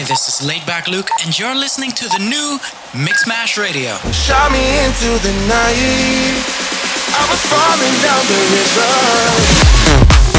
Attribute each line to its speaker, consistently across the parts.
Speaker 1: Hi, this is Laidback Luke, and you're listening to the new Mixmash Radio.
Speaker 2: Shot me into the night. I was falling down the river.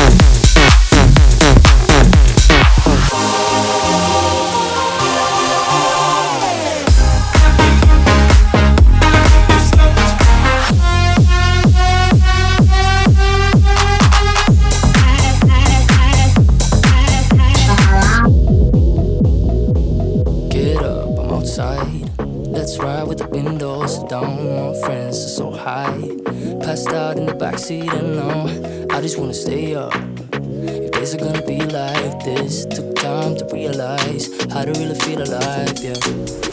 Speaker 3: How to really feel alive, yeah.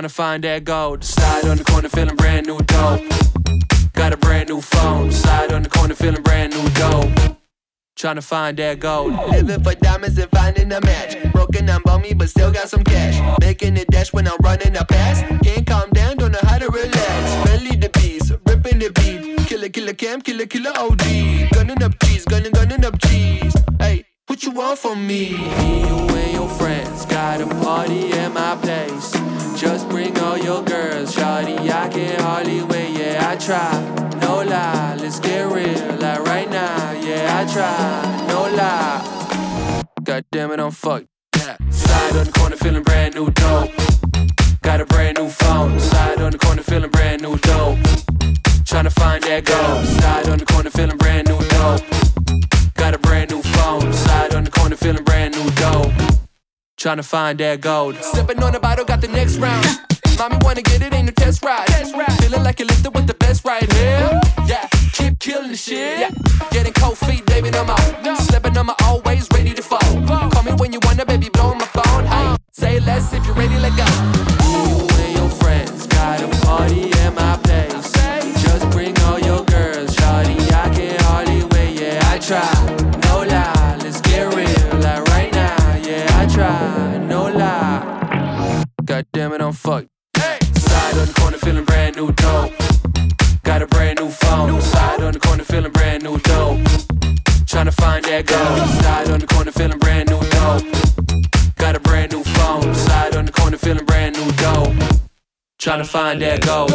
Speaker 4: Tryna find that gold. Slide on the corner feeling brand new dope. Got a brand new phone. Slide on the corner feeling brand new dope. Tryna find that gold.
Speaker 2: Living for diamonds and finding a match. Broken, I'm bummy, but still got some cash. Making a dash when I'm running a pass. Can't calm down, don't know how to relax. Belly the beast, ripping the beat. Killer, killer, cam, killer, killer, OG. Gunning up cheese, gunning, gunning up cheese. Hey, what you want from me?
Speaker 4: Me, you and your friends got a party at my place. Just bring all your girls, shawty. I can hardly wait. Yeah, I try. No lie, let's get real. Like right now, yeah, I try. No lie. God damn it, I'm fucked. Yeah. Side on the corner, feeling brand new dope. Got a brand new phone. Side on the corner, feeling brand new dope. Tryna find that gold. Side on the corner, feeling brand new dope. Tryna find that gold. Sipping on the bottle, got the next round. Mommy wanna get it, ain't no test ride. Feeling like you lifted with the best right here. Yeah, keep killing the shit. Yeah, getting cold feet, baby, no more. Slipping on my always ready to fall. Call me when you wanna, baby, blow my phone. Hey, say less if you're ready, let go. You and your friends got a party at my place. damn it, I'm fucked. Hey. Side on the corner, feeling brand new dope. Got a brand new phone. Side on the corner, feeling brand new dope. Tryna find that gold. Side on the corner, feeling brand new dope. Got a brand new phone. Side on the corner, feeling brand new dope. Tryna find that gold.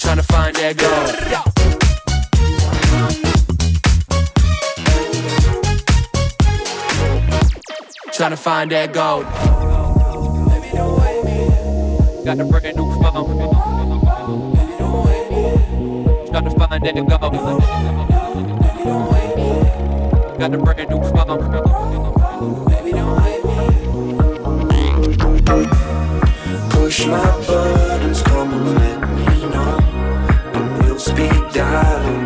Speaker 4: Tryna find that gold. Trying to find that gold. Got a brand new phone. Trying to find that gold. Got a brand new
Speaker 5: phone. Push my buttons, come and let me know. And we'll speed dial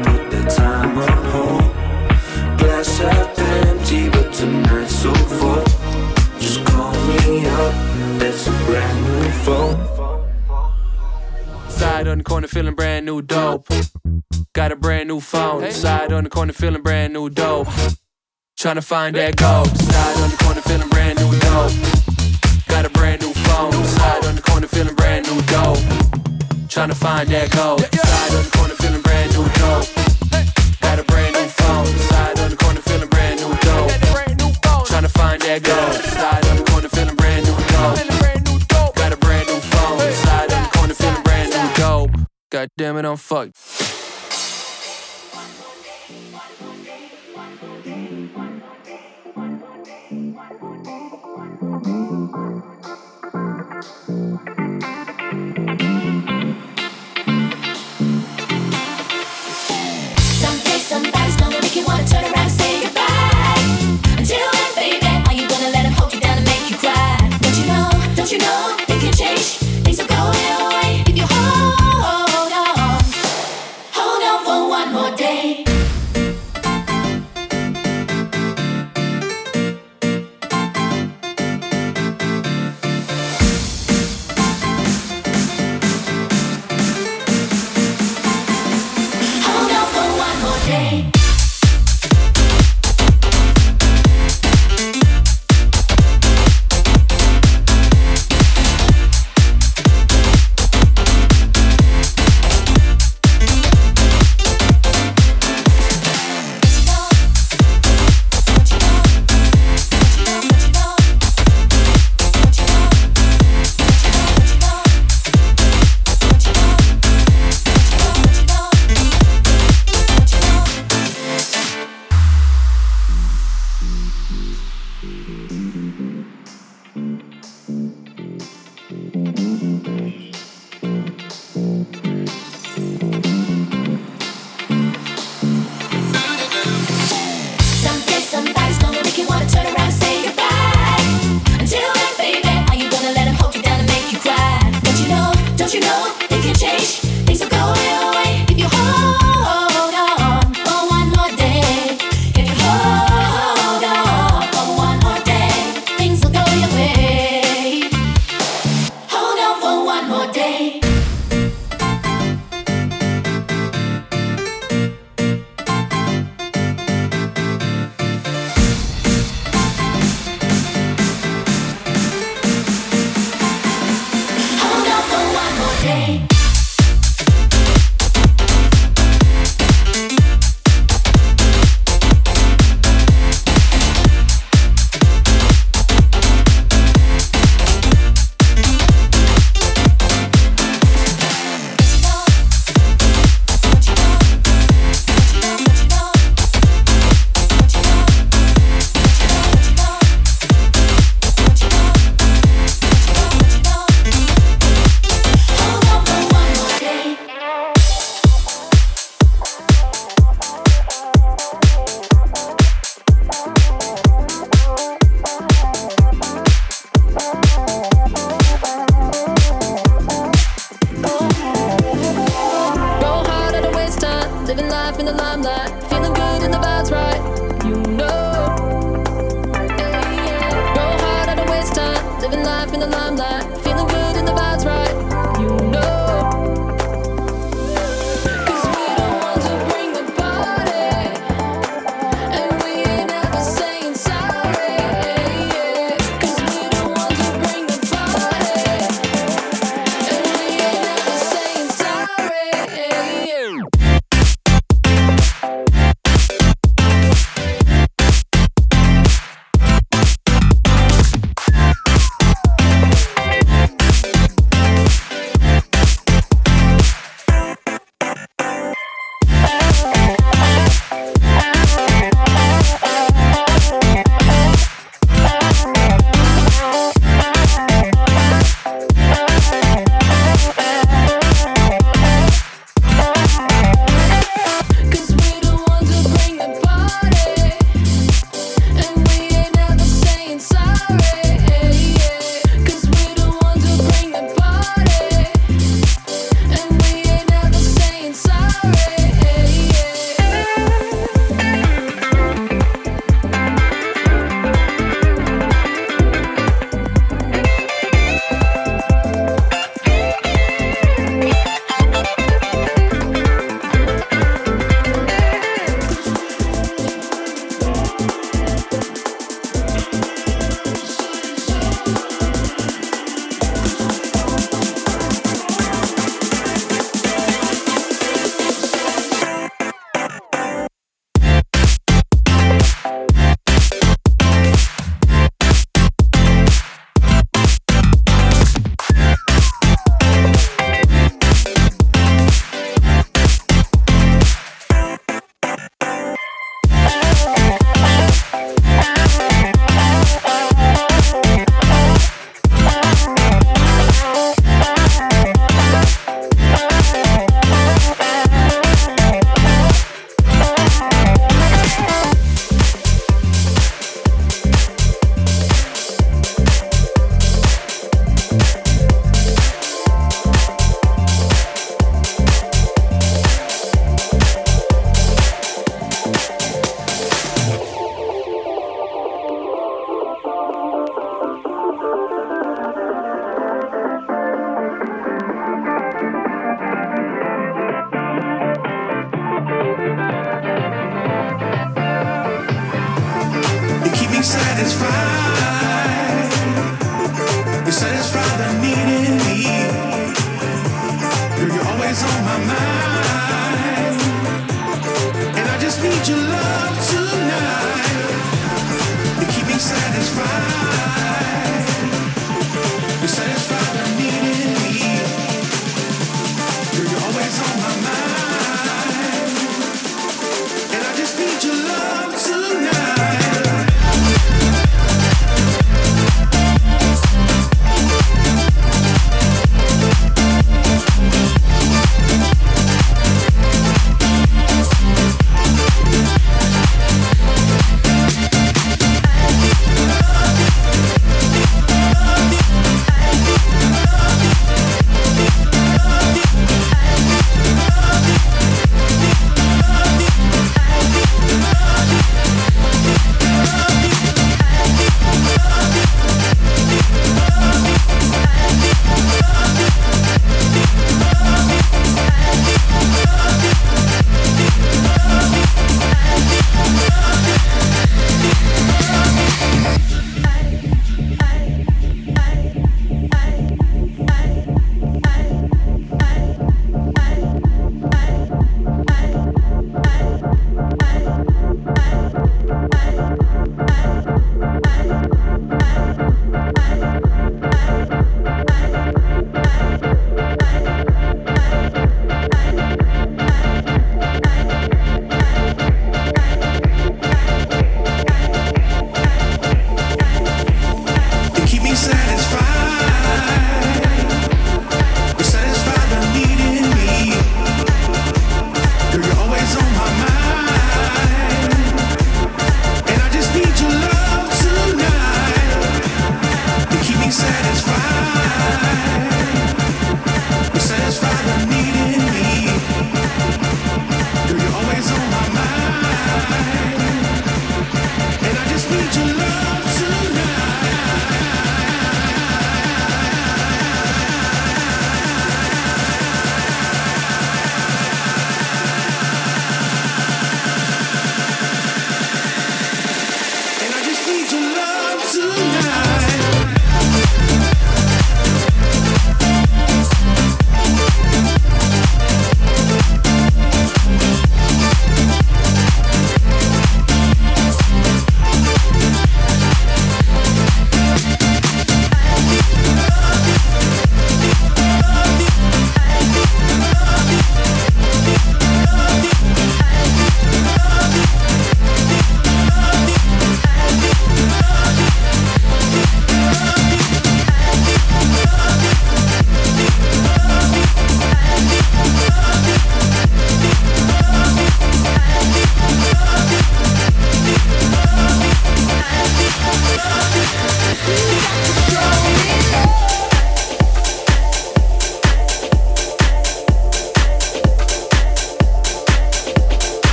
Speaker 5: phone.
Speaker 4: Side on the corner, feeling brand new dope. Got a brand new phone. Side on the corner, feeling brand new dope. Trying to find that gold. Side on the corner, feeling brand new dope. Got a brand new phone. Side on the corner, feeling brand new dope. Trying to find that gold. Side on the corner, feeling brand new dope. Got a brand new phone. Side on the corner, feeling brand new dope. Trying to find that gold. Side on the corner, feeling brand new dope. God damn it, I'm fucked.
Speaker 6: Someday somebody's gonna make you wanna turn around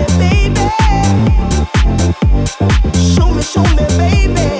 Speaker 7: Show
Speaker 8: me,
Speaker 9: baby. Show me, show me,
Speaker 7: baby.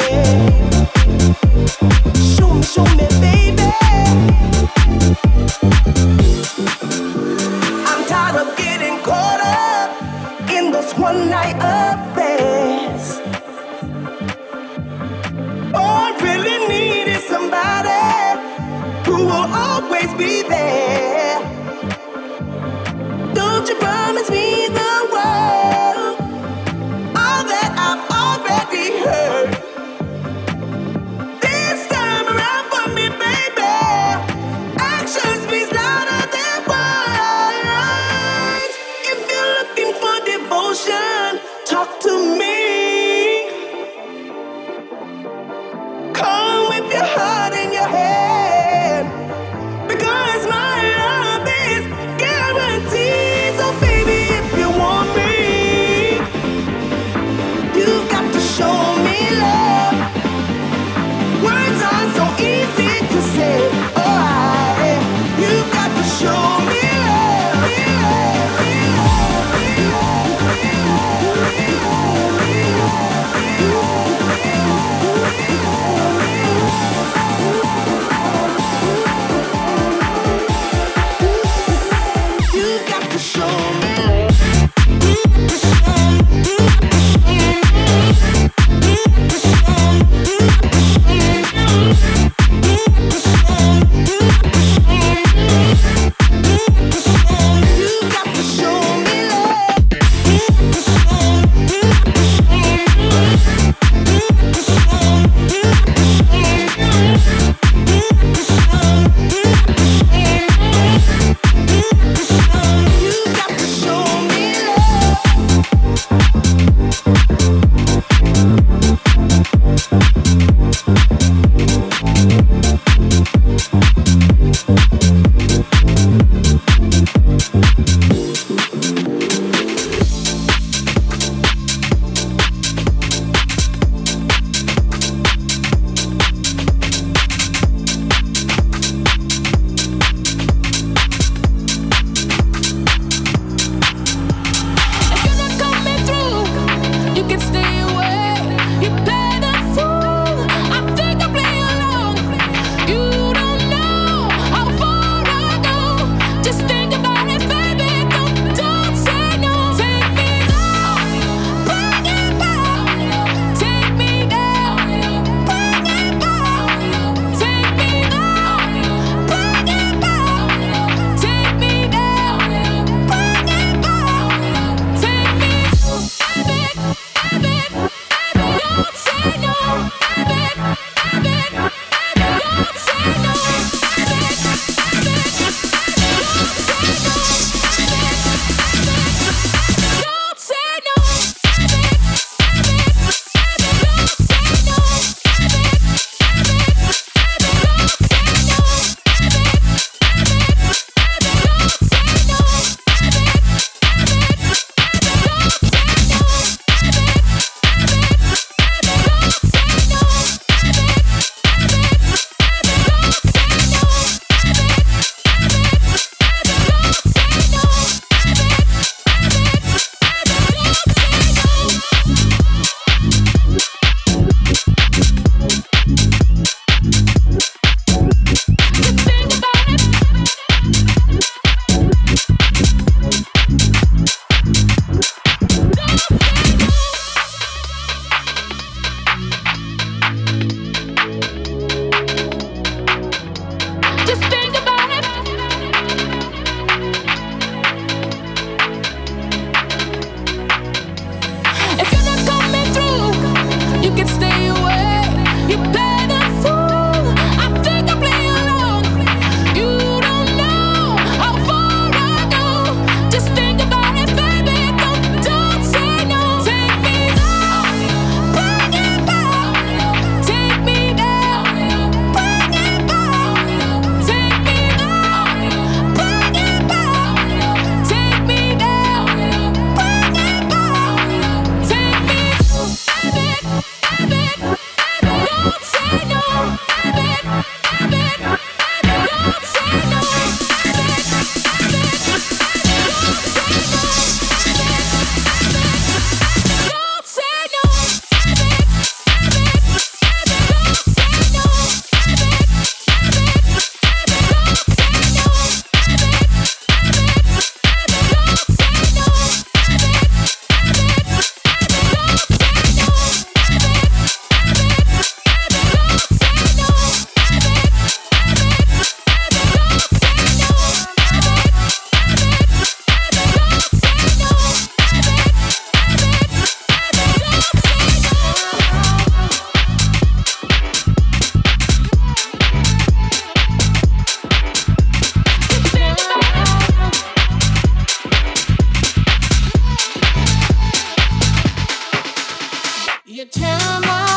Speaker 7: You tell my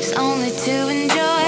Speaker 10: takes, only to enjoy.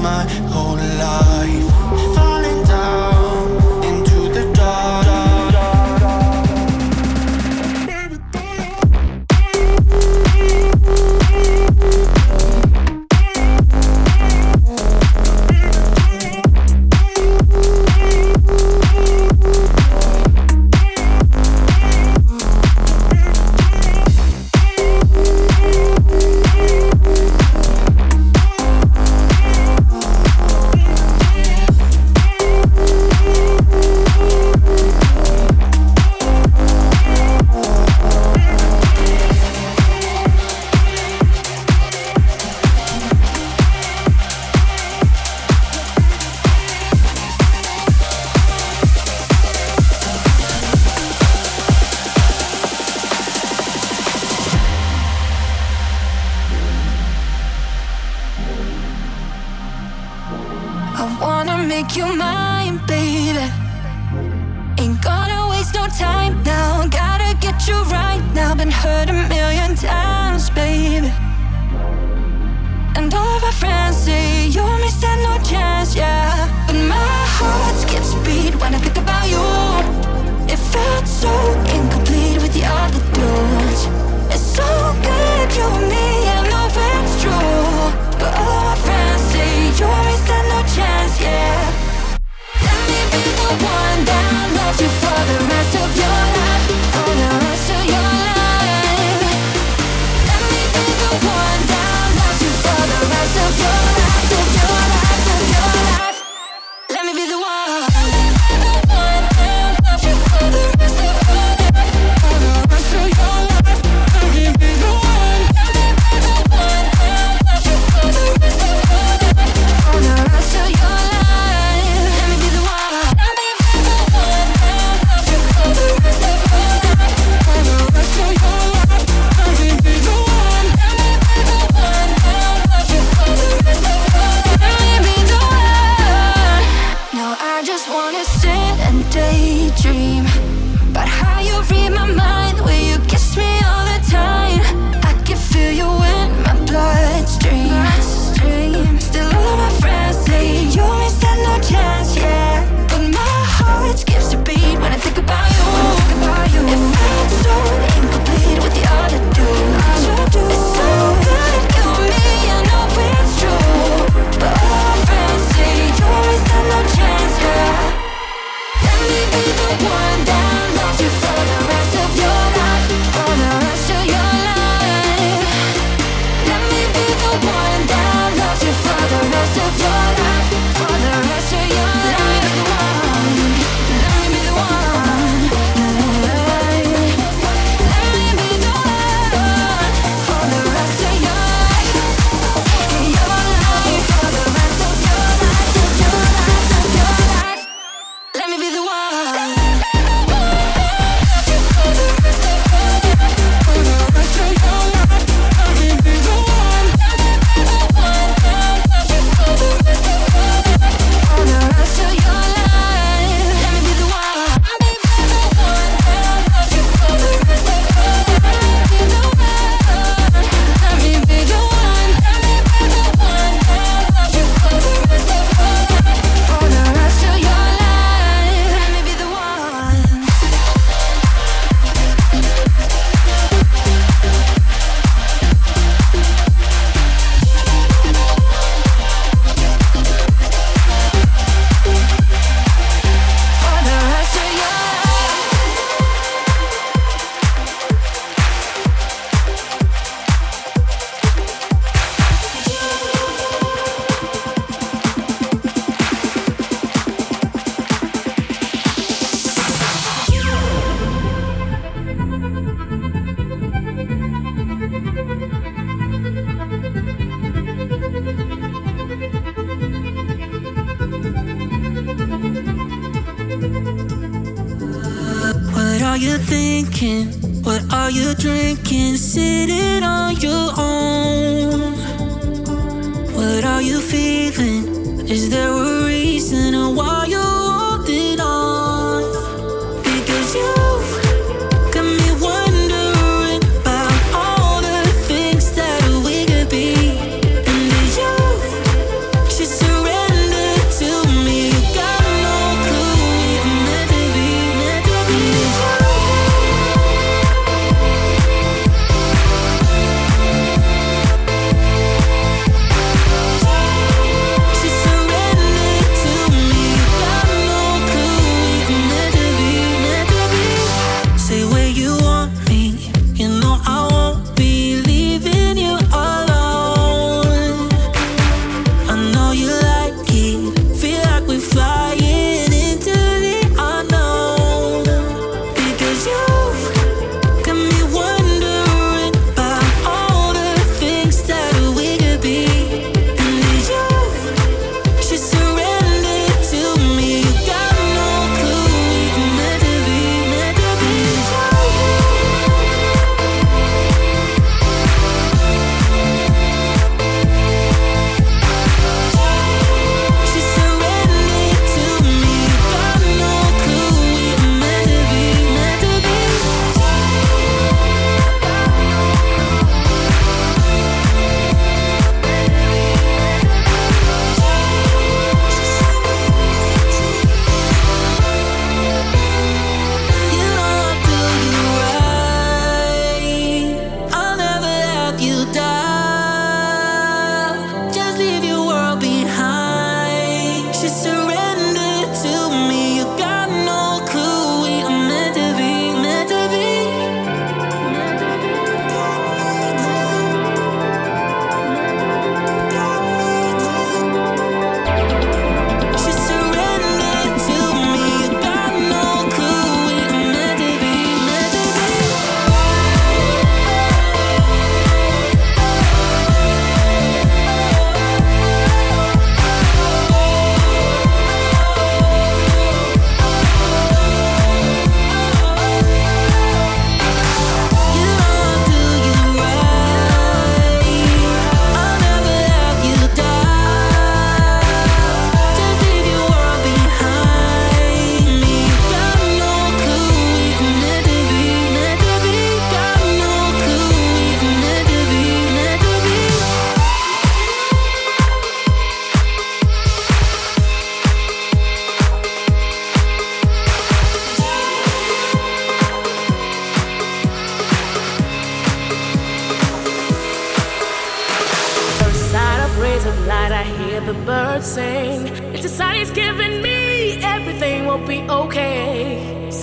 Speaker 5: My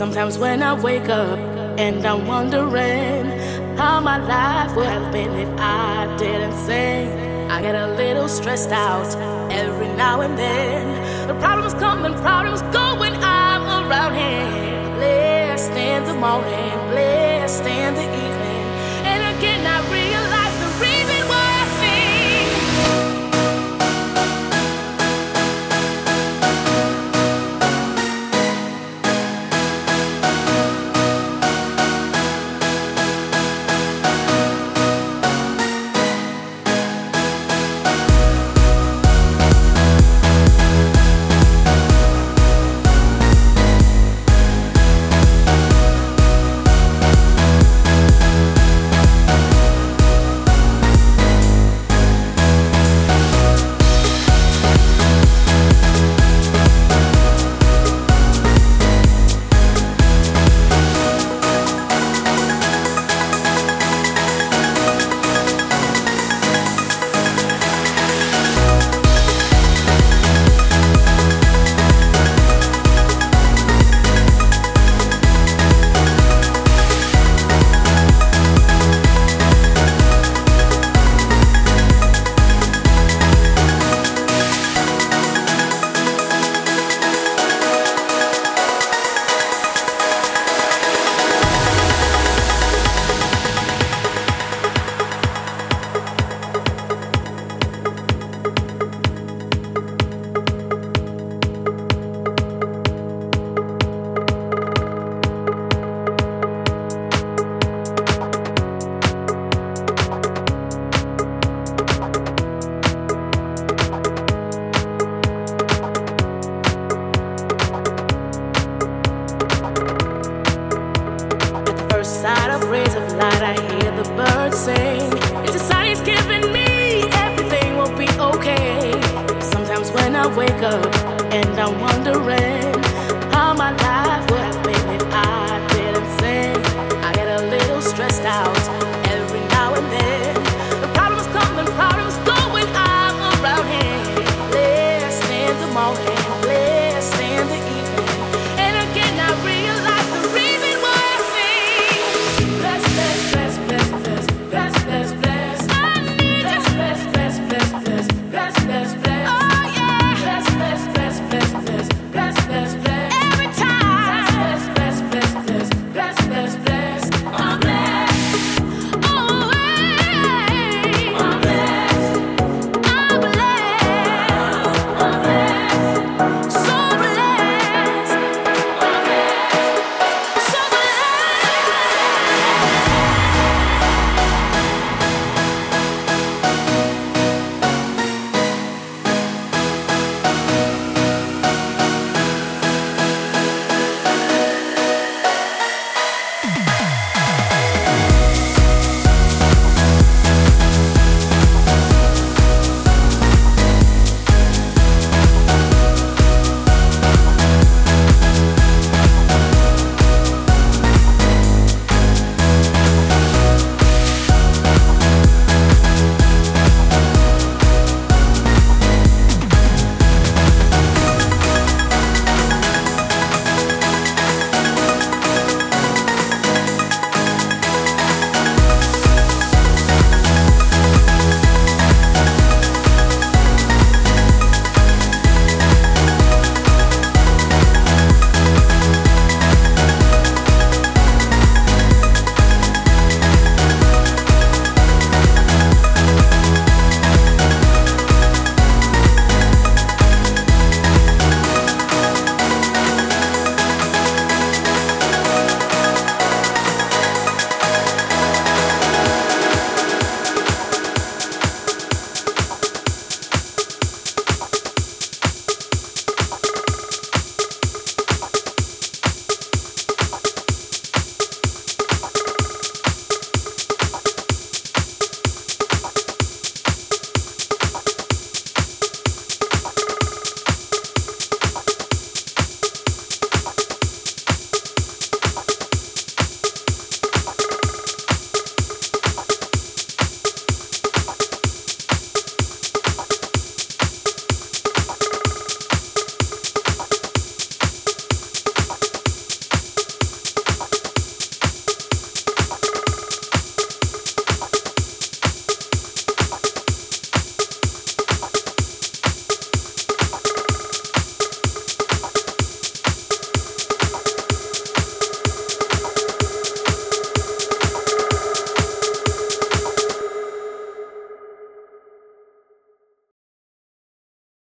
Speaker 11: Sometimes when I wake up and I'm wondering how my life would have been if I didn't sing, I get a little stressed out every now and then. The problems come and problems go when I'm around him. Blessed in the morning, blessed in the evening.